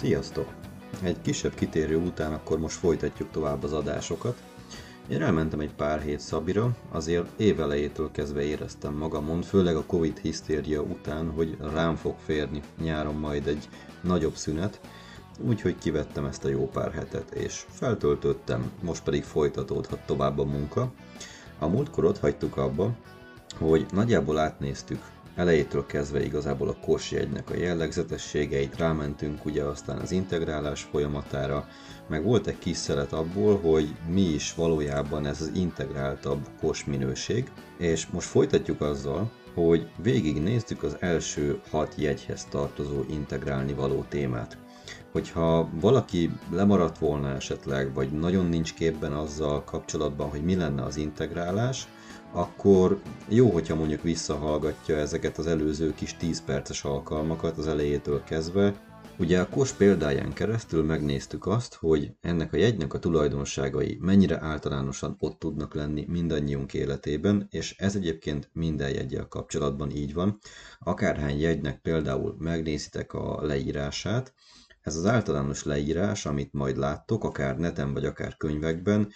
Sziasztok! Egy kisebb kitérő után akkor most folytatjuk tovább az adásokat. Én elmentem egy pár hét Szabira, azért évelejétől kezdve éreztem magamon, főleg a Covid hisztéria után, hogy rám fog férni nyáron majd egy nagyobb szünet, úgyhogy kivettem ezt a jó pár hetet, és feltöltöttem, most pedig folytatódhat tovább a munka. A múltkor ott hagytuk abba, hogy nagyjából átnéztük elejétől kezdve igazából a korsjegynek a jellegzetességeit, rámentünk ugye aztán az integrálás folyamatára, meg volt egy kis szelet abból, hogy mi is valójában ez az integráltabb kos minőség, és most folytatjuk azzal, hogy végignéztük az első hat jegyhez tartozó integrálni való témát. Hogyha valaki lemaradt volna esetleg, vagy nagyon nincs képben azzal kapcsolatban, hogy mi lenne az integrálás, akkor jó, hogyha mondjuk visszahallgatja ezeket az előző kis 10 perces alkalmakat az elejétől kezdve. Ugye a kos példáján keresztül megnéztük azt, hogy ennek a jegynek a tulajdonságai mennyire általánosan ott tudnak lenni mindannyiunk életében, és ez egyébként minden jegyel kapcsolatban így van. Akárhány jegynek például megnézitek a leírását, ez az általános leírás, amit majd láttok, akár neten vagy akár könyvekben,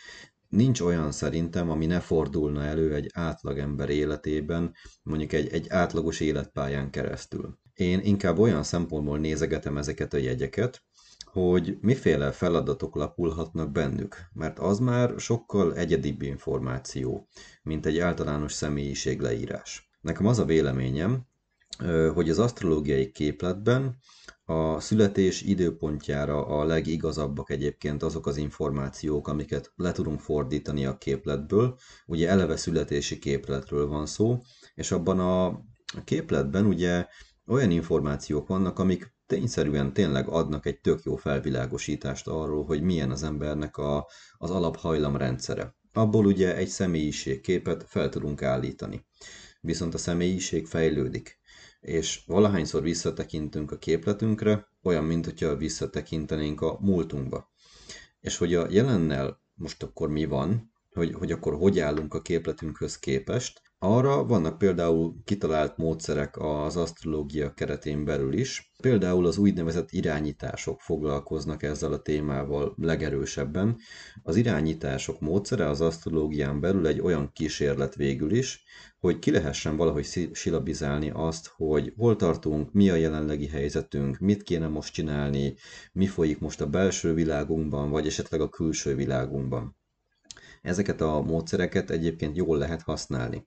nincs olyan szerintem, ami ne fordulna elő egy átlagember életében, mondjuk egy, egy átlagos életpályán keresztül. Én inkább olyan szempontból nézegetem ezeket a jegyeket, hogy miféle feladatok lapulhatnak bennük, mert az már sokkal egyedibb információ, mint egy általános személyiség leírás. Nekem az a véleményem, hogy az asztrológiai képletben a születés időpontjára a legigazabbak egyébként azok az információk, amiket le tudunk fordítani a képletből. Ugye eleve születési képletről van szó, és abban a képletben ugye olyan információk vannak, amik tényszerűen tényleg adnak egy tök jó felvilágosítást arról, hogy milyen az embernek a, az alaphajlamrendszere. Abból ugye egy személyiségképet fel tudunk állítani. Viszont a személyiség fejlődik és valahányszor visszatekintünk a képletünkre, olyan, mint hogyha visszatekintenénk a múltunkba. És hogy a jelennel most akkor mi van, hogy, hogy akkor hogy állunk a képletünkhöz képest, arra vannak például kitalált módszerek az asztrológia keretén belül is. Például az úgynevezett irányítások foglalkoznak ezzel a témával legerősebben. Az irányítások módszere az asztrológián belül egy olyan kísérlet végül is, hogy ki lehessen valahogy silabizálni azt, hogy hol tartunk, mi a jelenlegi helyzetünk, mit kéne most csinálni, mi folyik most a belső világunkban, vagy esetleg a külső világunkban. Ezeket a módszereket egyébként jól lehet használni.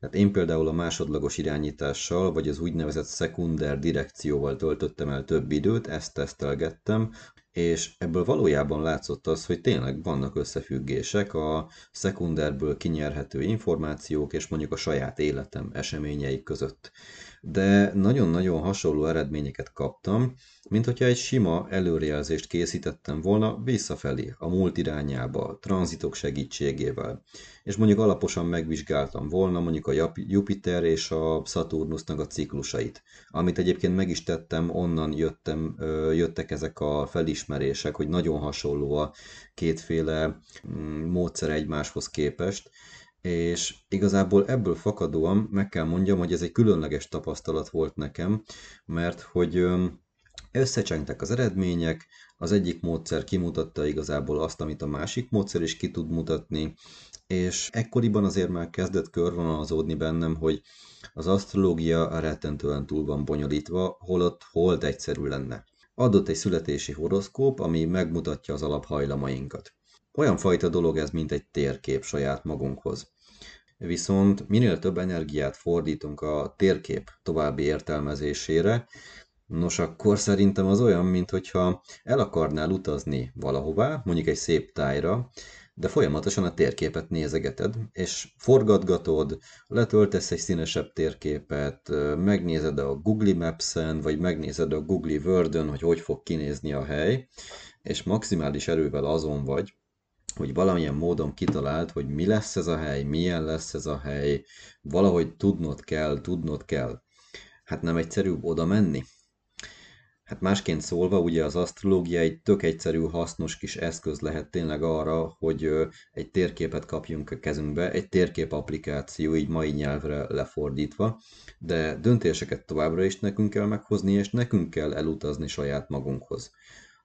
Tehát én például a másodlagos irányítással, vagy az úgynevezett szekunder direkcióval töltöttem el több időt, ezt tesztelgettem, és ebből valójában látszott az, hogy tényleg vannak összefüggések a szekunderből kinyerhető információk és mondjuk a saját életem eseményei között. De nagyon-nagyon hasonló eredményeket kaptam, mint hogyha egy sima előrejelzést készítettem volna visszafelé, a múlt irányába, tranzitok segítségével. És mondjuk alaposan megvizsgáltam volna mondjuk a Jupiter és a Saturnusnak a ciklusait. Amit egyébként meg is tettem, onnan jöttem, jöttek ezek a felismerések, hogy nagyon hasonló a kétféle mm, módszer egymáshoz képest, és igazából ebből fakadóan meg kell mondjam, hogy ez egy különleges tapasztalat volt nekem, mert hogy Összecsengtek az eredmények, az egyik módszer kimutatta igazából azt, amit a másik módszer is ki tud mutatni, és ekkoriban azért már kezdett körvonalazódni bennem, hogy az asztrológia rettentően túl van bonyolítva, holott hold egyszerű lenne. Adott egy születési horoszkóp, ami megmutatja az alaphajlamainkat. Olyan fajta dolog ez, mint egy térkép saját magunkhoz. Viszont minél több energiát fordítunk a térkép további értelmezésére, Nos, akkor szerintem az olyan, mint hogyha el akarnál utazni valahová, mondjuk egy szép tájra, de folyamatosan a térképet nézegeted, és forgatgatod, letöltesz egy színesebb térképet, megnézed a Google Maps-en, vagy megnézed a Google Word-ön, hogy hogy fog kinézni a hely, és maximális erővel azon vagy, hogy valamilyen módon kitalált, hogy mi lesz ez a hely, milyen lesz ez a hely, valahogy tudnod kell, tudnod kell. Hát nem egyszerűbb oda menni? Hát másként szólva, ugye az asztrológia egy tök egyszerű, hasznos kis eszköz lehet tényleg arra, hogy egy térképet kapjunk a kezünkbe, egy térkép applikáció így mai nyelvre lefordítva, de döntéseket továbbra is nekünk kell meghozni, és nekünk kell elutazni saját magunkhoz.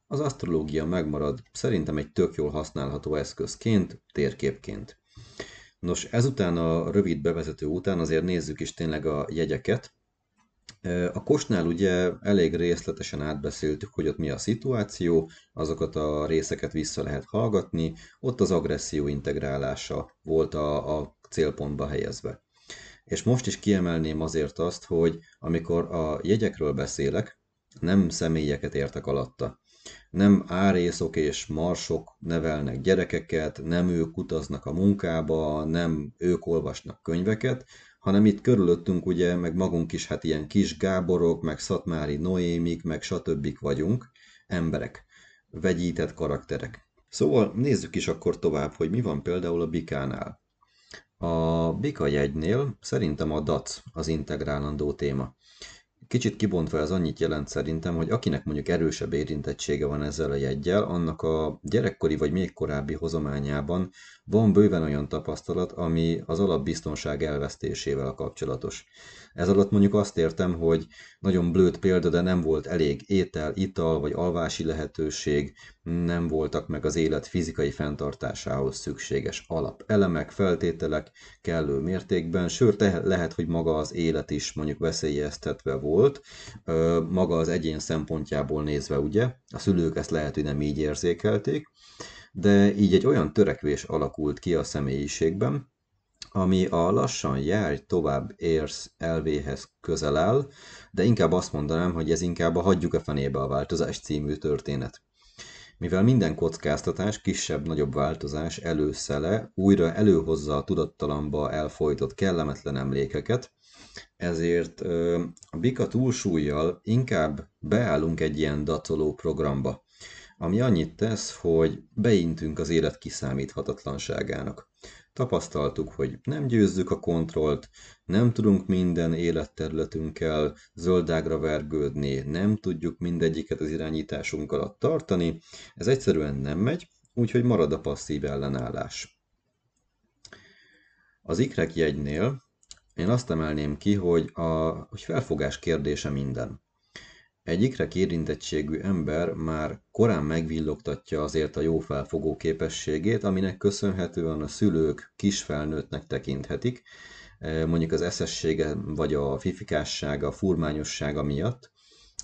Az asztrológia megmarad szerintem egy tök jól használható eszközként, térképként. Nos, ezután a rövid bevezető után azért nézzük is tényleg a jegyeket, a kosnál ugye elég részletesen átbeszéltük, hogy ott mi a szituáció, azokat a részeket vissza lehet hallgatni, ott az agresszió integrálása volt a, a célpontba helyezve. És most is kiemelném azért azt, hogy amikor a jegyekről beszélek, nem személyeket értek alatta. Nem árészok és marsok nevelnek gyerekeket, nem ők utaznak a munkába, nem ők olvasnak könyveket, hanem itt körülöttünk ugye, meg magunk is hát ilyen kis Gáborok, meg Szatmári Noémik, meg stb. vagyunk, emberek, vegyített karakterek. Szóval nézzük is akkor tovább, hogy mi van például a bikánál. A bika jegynél szerintem a DAC az integrálandó téma. Kicsit kibontva ez annyit jelent szerintem, hogy akinek mondjuk erősebb érintettsége van ezzel a jegyel, annak a gyerekkori vagy még korábbi hozományában van bőven olyan tapasztalat, ami az alapbiztonság elvesztésével kapcsolatos. Ez alatt mondjuk azt értem, hogy nagyon blőtt példa, de nem volt elég étel, ital vagy alvási lehetőség, nem voltak meg az élet fizikai fenntartásához szükséges alapelemek, feltételek kellő mértékben, sőt lehet, hogy maga az élet is mondjuk veszélyeztetve volt, maga az egyén szempontjából nézve, ugye, a szülők ezt lehet, hogy nem így érzékelték, de így egy olyan törekvés alakult ki a személyiségben, ami a lassan járj, tovább érsz elvéhez közel áll, de inkább azt mondanám, hogy ez inkább a hagyjuk a fenébe a változás című történet. Mivel minden kockáztatás, kisebb-nagyobb változás előszele újra előhozza a tudattalamba elfolytott kellemetlen emlékeket, ezért a bika túlsúlyjal inkább beállunk egy ilyen dacoló programba, ami annyit tesz, hogy beintünk az élet kiszámíthatatlanságának. Tapasztaltuk, hogy nem győzzük a kontrollt, nem tudunk minden életterületünkkel zöldágra vergődni, nem tudjuk mindegyiket az irányításunk alatt tartani, ez egyszerűen nem megy, úgyhogy marad a passzív ellenállás. Az ikrek jegynél én azt emelném ki, hogy, a, hogy felfogás kérdése minden. Egy ikrek érintettségű ember már korán megvillogtatja azért a jó felfogó képességét, aminek köszönhetően a szülők kisfelnőttnek tekinthetik, e, mondjuk az eszessége vagy a fifikássága, a furmányossága miatt.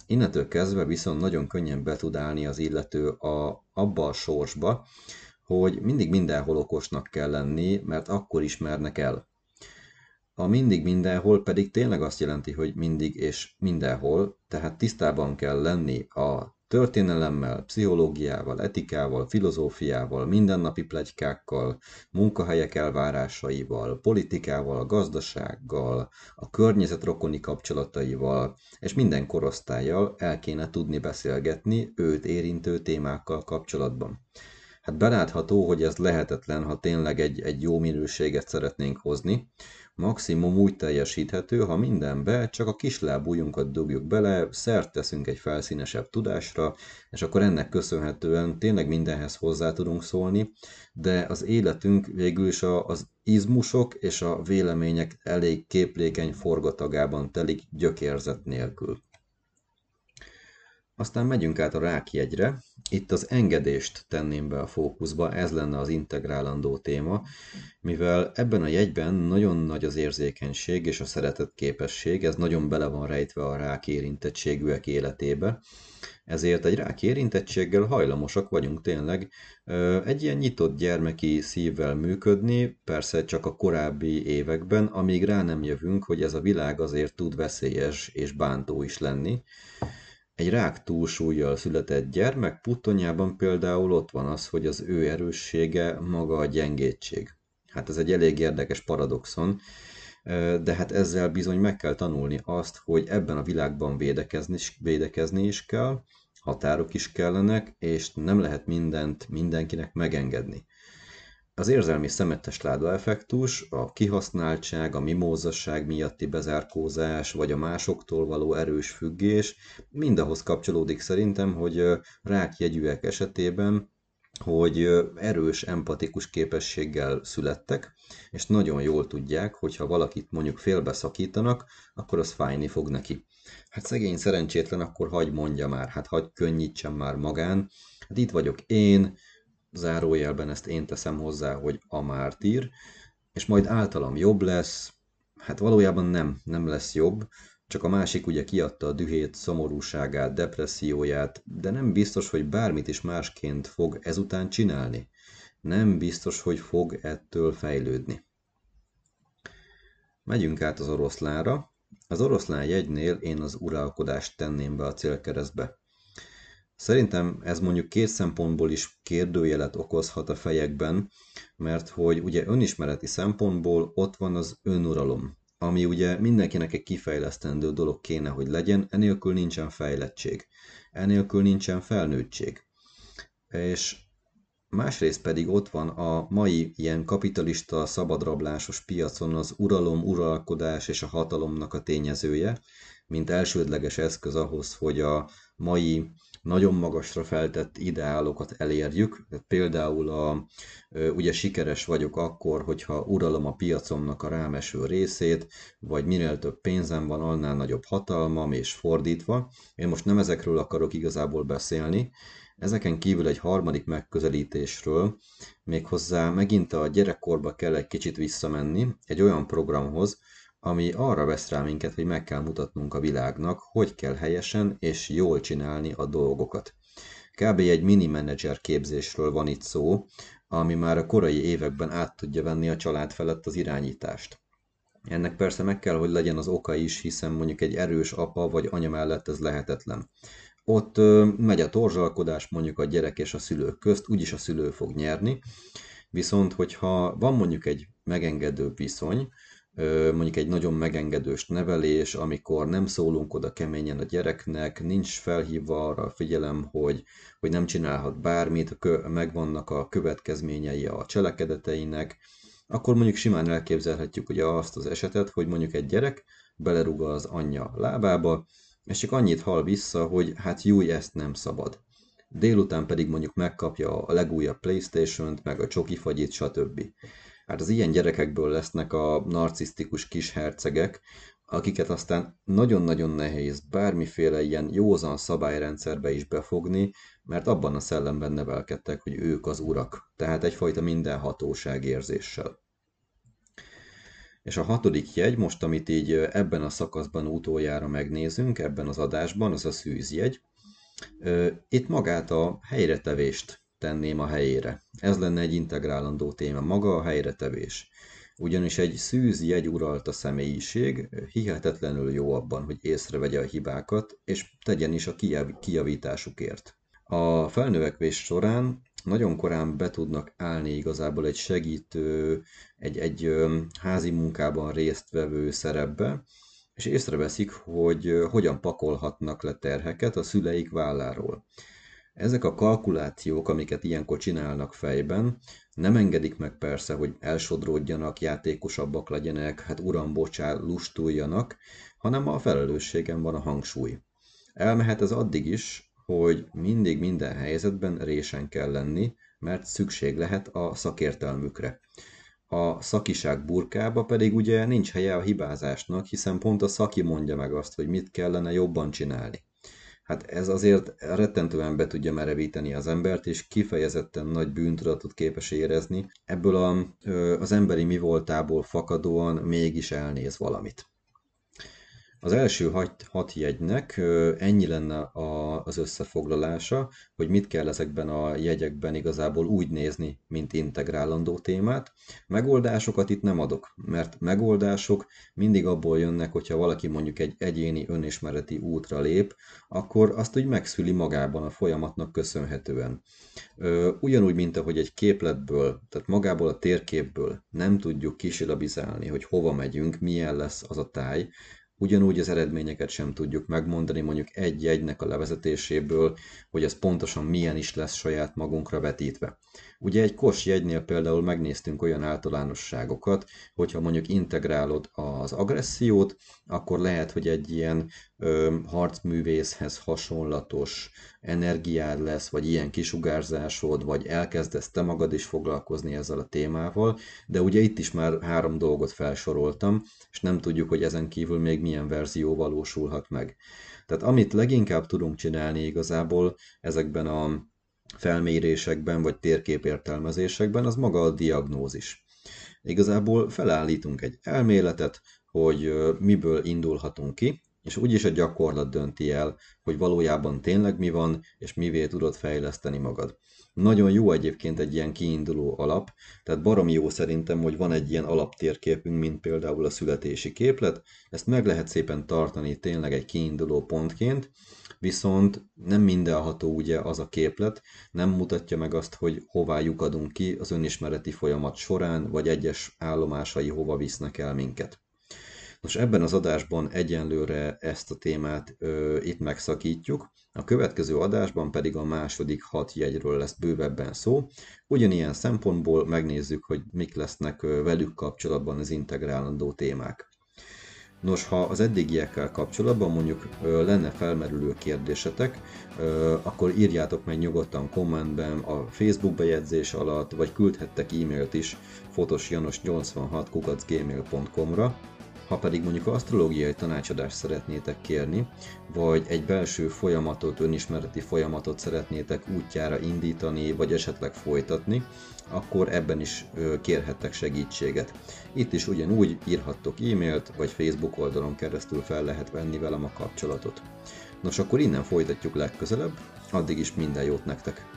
Innentől kezdve viszont nagyon könnyen be tud állni az illető a, abba a sorsba, hogy mindig mindenhol okosnak kell lenni, mert akkor ismernek el. A mindig mindenhol pedig tényleg azt jelenti, hogy mindig és mindenhol, tehát tisztában kell lenni a történelemmel, pszichológiával, etikával, filozófiával, mindennapi plegykákkal, munkahelyek elvárásaival, politikával, a gazdasággal, a környezet rokoni kapcsolataival, és minden korosztályjal el kéne tudni beszélgetni őt érintő témákkal kapcsolatban. Hát belátható, hogy ez lehetetlen, ha tényleg egy, egy jó minőséget szeretnénk hozni, Maximum úgy teljesíthető, ha mindenbe csak a kislábújunkat dugjuk bele, szert teszünk egy felszínesebb tudásra, és akkor ennek köszönhetően tényleg mindenhez hozzá tudunk szólni, de az életünk végül is az izmusok és a vélemények elég képlékeny forgatagában telik gyökérzet nélkül. Aztán megyünk át a rákjegyre. Itt az engedést tenném be a fókuszba, ez lenne az integrálandó téma, mivel ebben a jegyben nagyon nagy az érzékenység és a szeretet képesség, ez nagyon bele van rejtve a rák érintettségűek életébe, ezért egy rák érintettséggel hajlamosak vagyunk tényleg egy ilyen nyitott gyermeki szívvel működni, persze csak a korábbi években, amíg rá nem jövünk, hogy ez a világ azért tud veszélyes és bántó is lenni, egy rák túlsúlyjal született gyermek puttonyában például ott van az, hogy az ő erőssége maga a gyengétség. Hát ez egy elég érdekes paradoxon, de hát ezzel bizony meg kell tanulni azt, hogy ebben a világban védekezni, védekezni is kell, határok is kellenek, és nem lehet mindent mindenkinek megengedni. Az érzelmi szemetes láda effektus, a kihasználtság, a mimózasság miatti bezárkózás, vagy a másoktól való erős függés mind ahhoz kapcsolódik szerintem, hogy rákjegyűek esetében hogy erős empatikus képességgel születtek, és nagyon jól tudják, hogy ha valakit mondjuk félbeszakítanak, akkor az fájni fog neki. Hát szegény szerencsétlen, akkor hagy mondja már, hát hagy könnyítsen már magán. Hát itt vagyok én, zárójelben ezt én teszem hozzá, hogy a mártír, és majd általam jobb lesz, hát valójában nem, nem lesz jobb, csak a másik ugye kiadta a dühét, szomorúságát, depresszióját, de nem biztos, hogy bármit is másként fog ezután csinálni. Nem biztos, hogy fog ettől fejlődni. Megyünk át az oroszlánra. Az oroszlán jegynél én az uralkodást tenném be a célkeresztbe. Szerintem ez mondjuk két szempontból is kérdőjelet okozhat a fejekben, mert hogy ugye önismereti szempontból ott van az önuralom, ami ugye mindenkinek egy kifejlesztendő dolog kéne, hogy legyen, enélkül nincsen fejlettség, enélkül nincsen felnőttség. És másrészt pedig ott van a mai ilyen kapitalista, szabadrablásos piacon az uralom, uralkodás és a hatalomnak a tényezője, mint elsődleges eszköz ahhoz, hogy a mai nagyon magasra feltett ideálokat elérjük. Például a, ugye sikeres vagyok akkor, hogyha uralom a piacomnak a rámeső részét, vagy minél több pénzem van, annál nagyobb hatalmam, és fordítva. Én most nem ezekről akarok igazából beszélni, ezeken kívül egy harmadik megközelítésről, méghozzá megint a gyerekkorba kell egy kicsit visszamenni, egy olyan programhoz, ami arra vesz rá minket, hogy meg kell mutatnunk a világnak, hogy kell helyesen és jól csinálni a dolgokat. Kb. egy mini menedzser képzésről van itt szó, ami már a korai években át tudja venni a család felett az irányítást. Ennek persze meg kell, hogy legyen az oka is, hiszen mondjuk egy erős apa vagy anya mellett ez lehetetlen. Ott ö, megy a torzsalkodás mondjuk a gyerek és a szülők közt, úgyis a szülő fog nyerni, viszont hogyha van mondjuk egy megengedő viszony, mondjuk egy nagyon megengedős nevelés, amikor nem szólunk oda keményen a gyereknek, nincs felhívva arra a figyelem, hogy, hogy nem csinálhat bármit, megvannak a következményei a cselekedeteinek, akkor mondjuk simán elképzelhetjük ugye azt az esetet, hogy mondjuk egy gyerek belerúg az anyja lábába, és csak annyit hal vissza, hogy hát júj, ezt nem szabad. Délután pedig mondjuk megkapja a legújabb Playstation-t, meg a csokifagyit, stb. Hát az ilyen gyerekekből lesznek a narcisztikus kis hercegek, akiket aztán nagyon-nagyon nehéz bármiféle ilyen józan szabályrendszerbe is befogni, mert abban a szellemben nevelkedtek, hogy ők az urak, tehát egyfajta mindenhatóság érzéssel. És a hatodik jegy, most amit így ebben a szakaszban utoljára megnézünk, ebben az adásban, az a szűzjegy. Itt magát a helyretevést tenném a helyére. Ez lenne egy integrálandó téma, maga a helyretevés. Ugyanis egy szűz jegy uralta személyiség hihetetlenül jó abban, hogy észrevegye a hibákat, és tegyen is a kijavításukért. A felnövekvés során nagyon korán be tudnak állni igazából egy segítő, egy, egy házi munkában résztvevő szerepbe, és észreveszik, hogy hogyan pakolhatnak le terheket a szüleik válláról. Ezek a kalkulációk, amiket ilyenkor csinálnak fejben, nem engedik meg persze, hogy elsodródjanak, játékosabbak legyenek, hát uram, bocsá, lustuljanak, hanem a felelősségen van a hangsúly. Elmehet ez addig is, hogy mindig minden helyzetben résen kell lenni, mert szükség lehet a szakértelmükre. A szakiság burkába pedig ugye nincs helye a hibázásnak, hiszen pont a szaki mondja meg azt, hogy mit kellene jobban csinálni. Hát ez azért rettentően be tudja merevíteni az embert, és kifejezetten nagy bűntudatot képes érezni. Ebből a, az emberi mi voltából fakadóan mégis elnéz valamit. Az első hat, hat jegynek ennyi lenne a, az összefoglalása, hogy mit kell ezekben a jegyekben igazából úgy nézni, mint integrálandó témát. Megoldásokat itt nem adok, mert megoldások mindig abból jönnek, hogyha valaki mondjuk egy egyéni önismereti útra lép, akkor azt úgy megszüli magában a folyamatnak köszönhetően. Ugyanúgy, mint ahogy egy képletből, tehát magából a térképből nem tudjuk kisilabizálni, hogy hova megyünk, milyen lesz az a táj, Ugyanúgy az eredményeket sem tudjuk megmondani mondjuk egy jegynek a levezetéséből, hogy ez pontosan milyen is lesz saját magunkra vetítve. Ugye egy kos jegynél például megnéztünk olyan általánosságokat, hogyha mondjuk integrálod az agressziót, akkor lehet, hogy egy ilyen ö, harcművészhez hasonlatos energiád lesz, vagy ilyen kisugárzásod, vagy elkezdesz te magad is foglalkozni ezzel a témával, de ugye itt is már három dolgot felsoroltam, és nem tudjuk, hogy ezen kívül még milyen verzió valósulhat meg. Tehát amit leginkább tudunk csinálni igazából ezekben a felmérésekben vagy térképértelmezésekben, az maga a diagnózis. Igazából felállítunk egy elméletet, hogy miből indulhatunk ki, és úgyis a gyakorlat dönti el, hogy valójában tényleg mi van, és mivé tudod fejleszteni magad. Nagyon jó egyébként egy ilyen kiinduló alap, tehát baromi jó szerintem, hogy van egy ilyen alaptérképünk, mint például a születési képlet, ezt meg lehet szépen tartani tényleg egy kiinduló pontként, viszont nem mindenható ugye az a képlet, nem mutatja meg azt, hogy hová lyukadunk ki az önismereti folyamat során, vagy egyes állomásai hova visznek el minket. Nos, ebben az adásban egyenlőre ezt a témát ö, itt megszakítjuk, a következő adásban pedig a második hat jegyről lesz bővebben szó. Ugyanilyen szempontból megnézzük, hogy mik lesznek velük kapcsolatban az integrálandó témák. Nos, ha az eddigiekkel kapcsolatban mondjuk lenne felmerülő kérdésetek, akkor írjátok meg nyugodtan kommentben a Facebook bejegyzés alatt, vagy küldhettek e-mailt is fotosjanos86 gmail.com-ra, ha pedig mondjuk asztrológiai tanácsadást szeretnétek kérni, vagy egy belső folyamatot, önismereti folyamatot szeretnétek útjára indítani, vagy esetleg folytatni, akkor ebben is kérhettek segítséget. Itt is ugyanúgy írhattok e-mailt, vagy Facebook oldalon keresztül fel lehet venni velem a kapcsolatot. Nos, akkor innen folytatjuk legközelebb, addig is minden jót nektek!